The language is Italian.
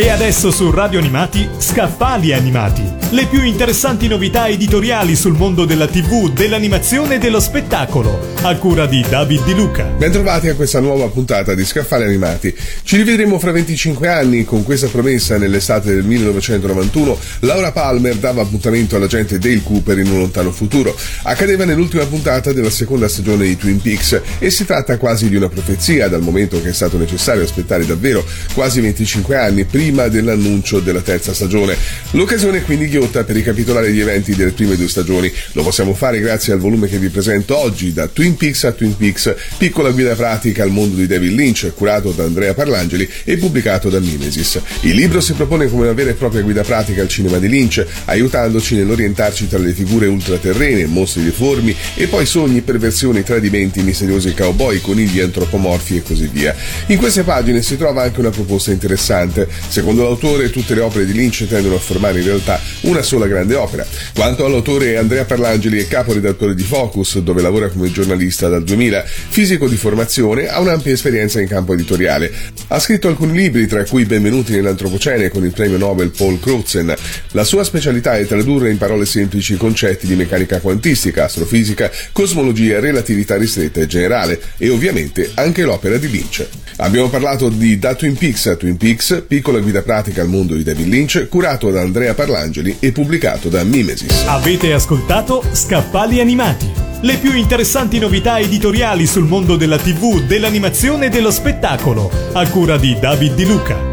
E adesso su Radio Animati, Scaffali Animati. Le più interessanti novità editoriali sul mondo della TV, dell'animazione e dello spettacolo. A cura di David Di Luca. Bentrovati a questa nuova puntata di Scaffali Animati. Ci rivedremo fra 25 anni con questa promessa nell'estate del 1991. Laura Palmer dava appuntamento all'agente Dale Cooper in un lontano futuro. Accadeva nell'ultima puntata della seconda stagione di Twin Peaks e si tratta quasi di una profezia dal momento che è stato necessario aspettare davvero quasi 25 anni prima prima dell'annuncio della terza stagione. L'occasione è quindi ghiotta per ricapitolare gli eventi delle prime due stagioni. Lo possiamo fare grazie al volume che vi presento oggi, da Twin Peaks a Twin Peaks, piccola guida pratica al mondo di David Lynch, curato da Andrea Parlangeli e pubblicato da Mimesis. Il libro si propone come una vera e propria guida pratica al cinema di Lynch, aiutandoci nell'orientarci tra le figure ultraterrene, mostri deformi e poi sogni, perversioni, tradimenti, misteriosi cowboy, conigli antropomorfi e così via. In queste pagine si trova anche una proposta interessante. Secondo l'autore, tutte le opere di Lynch tendono a formare in realtà una sola grande opera. Quanto all'autore, Andrea Parlangeli è caporedattore di Focus, dove lavora come giornalista dal 2000, fisico di formazione, ha un'ampia esperienza in campo editoriale. Ha scritto alcuni libri, tra cui Benvenuti nell'Antropocene con il premio Nobel Paul Crutzen. La sua specialità è tradurre in parole semplici i concetti di meccanica quantistica, astrofisica, cosmologia, relatività ristretta e generale, e ovviamente anche l'opera di Lynch. Abbiamo parlato di Da Twin Peaks a Twin Peaks, piccola guida pratica al mondo di David Lynch, curato da Andrea Parlangeli e pubblicato da Mimesis. Avete ascoltato Scaffali Animati, le più interessanti novità editoriali sul mondo della TV, dell'animazione e dello spettacolo, a cura di David Di Luca.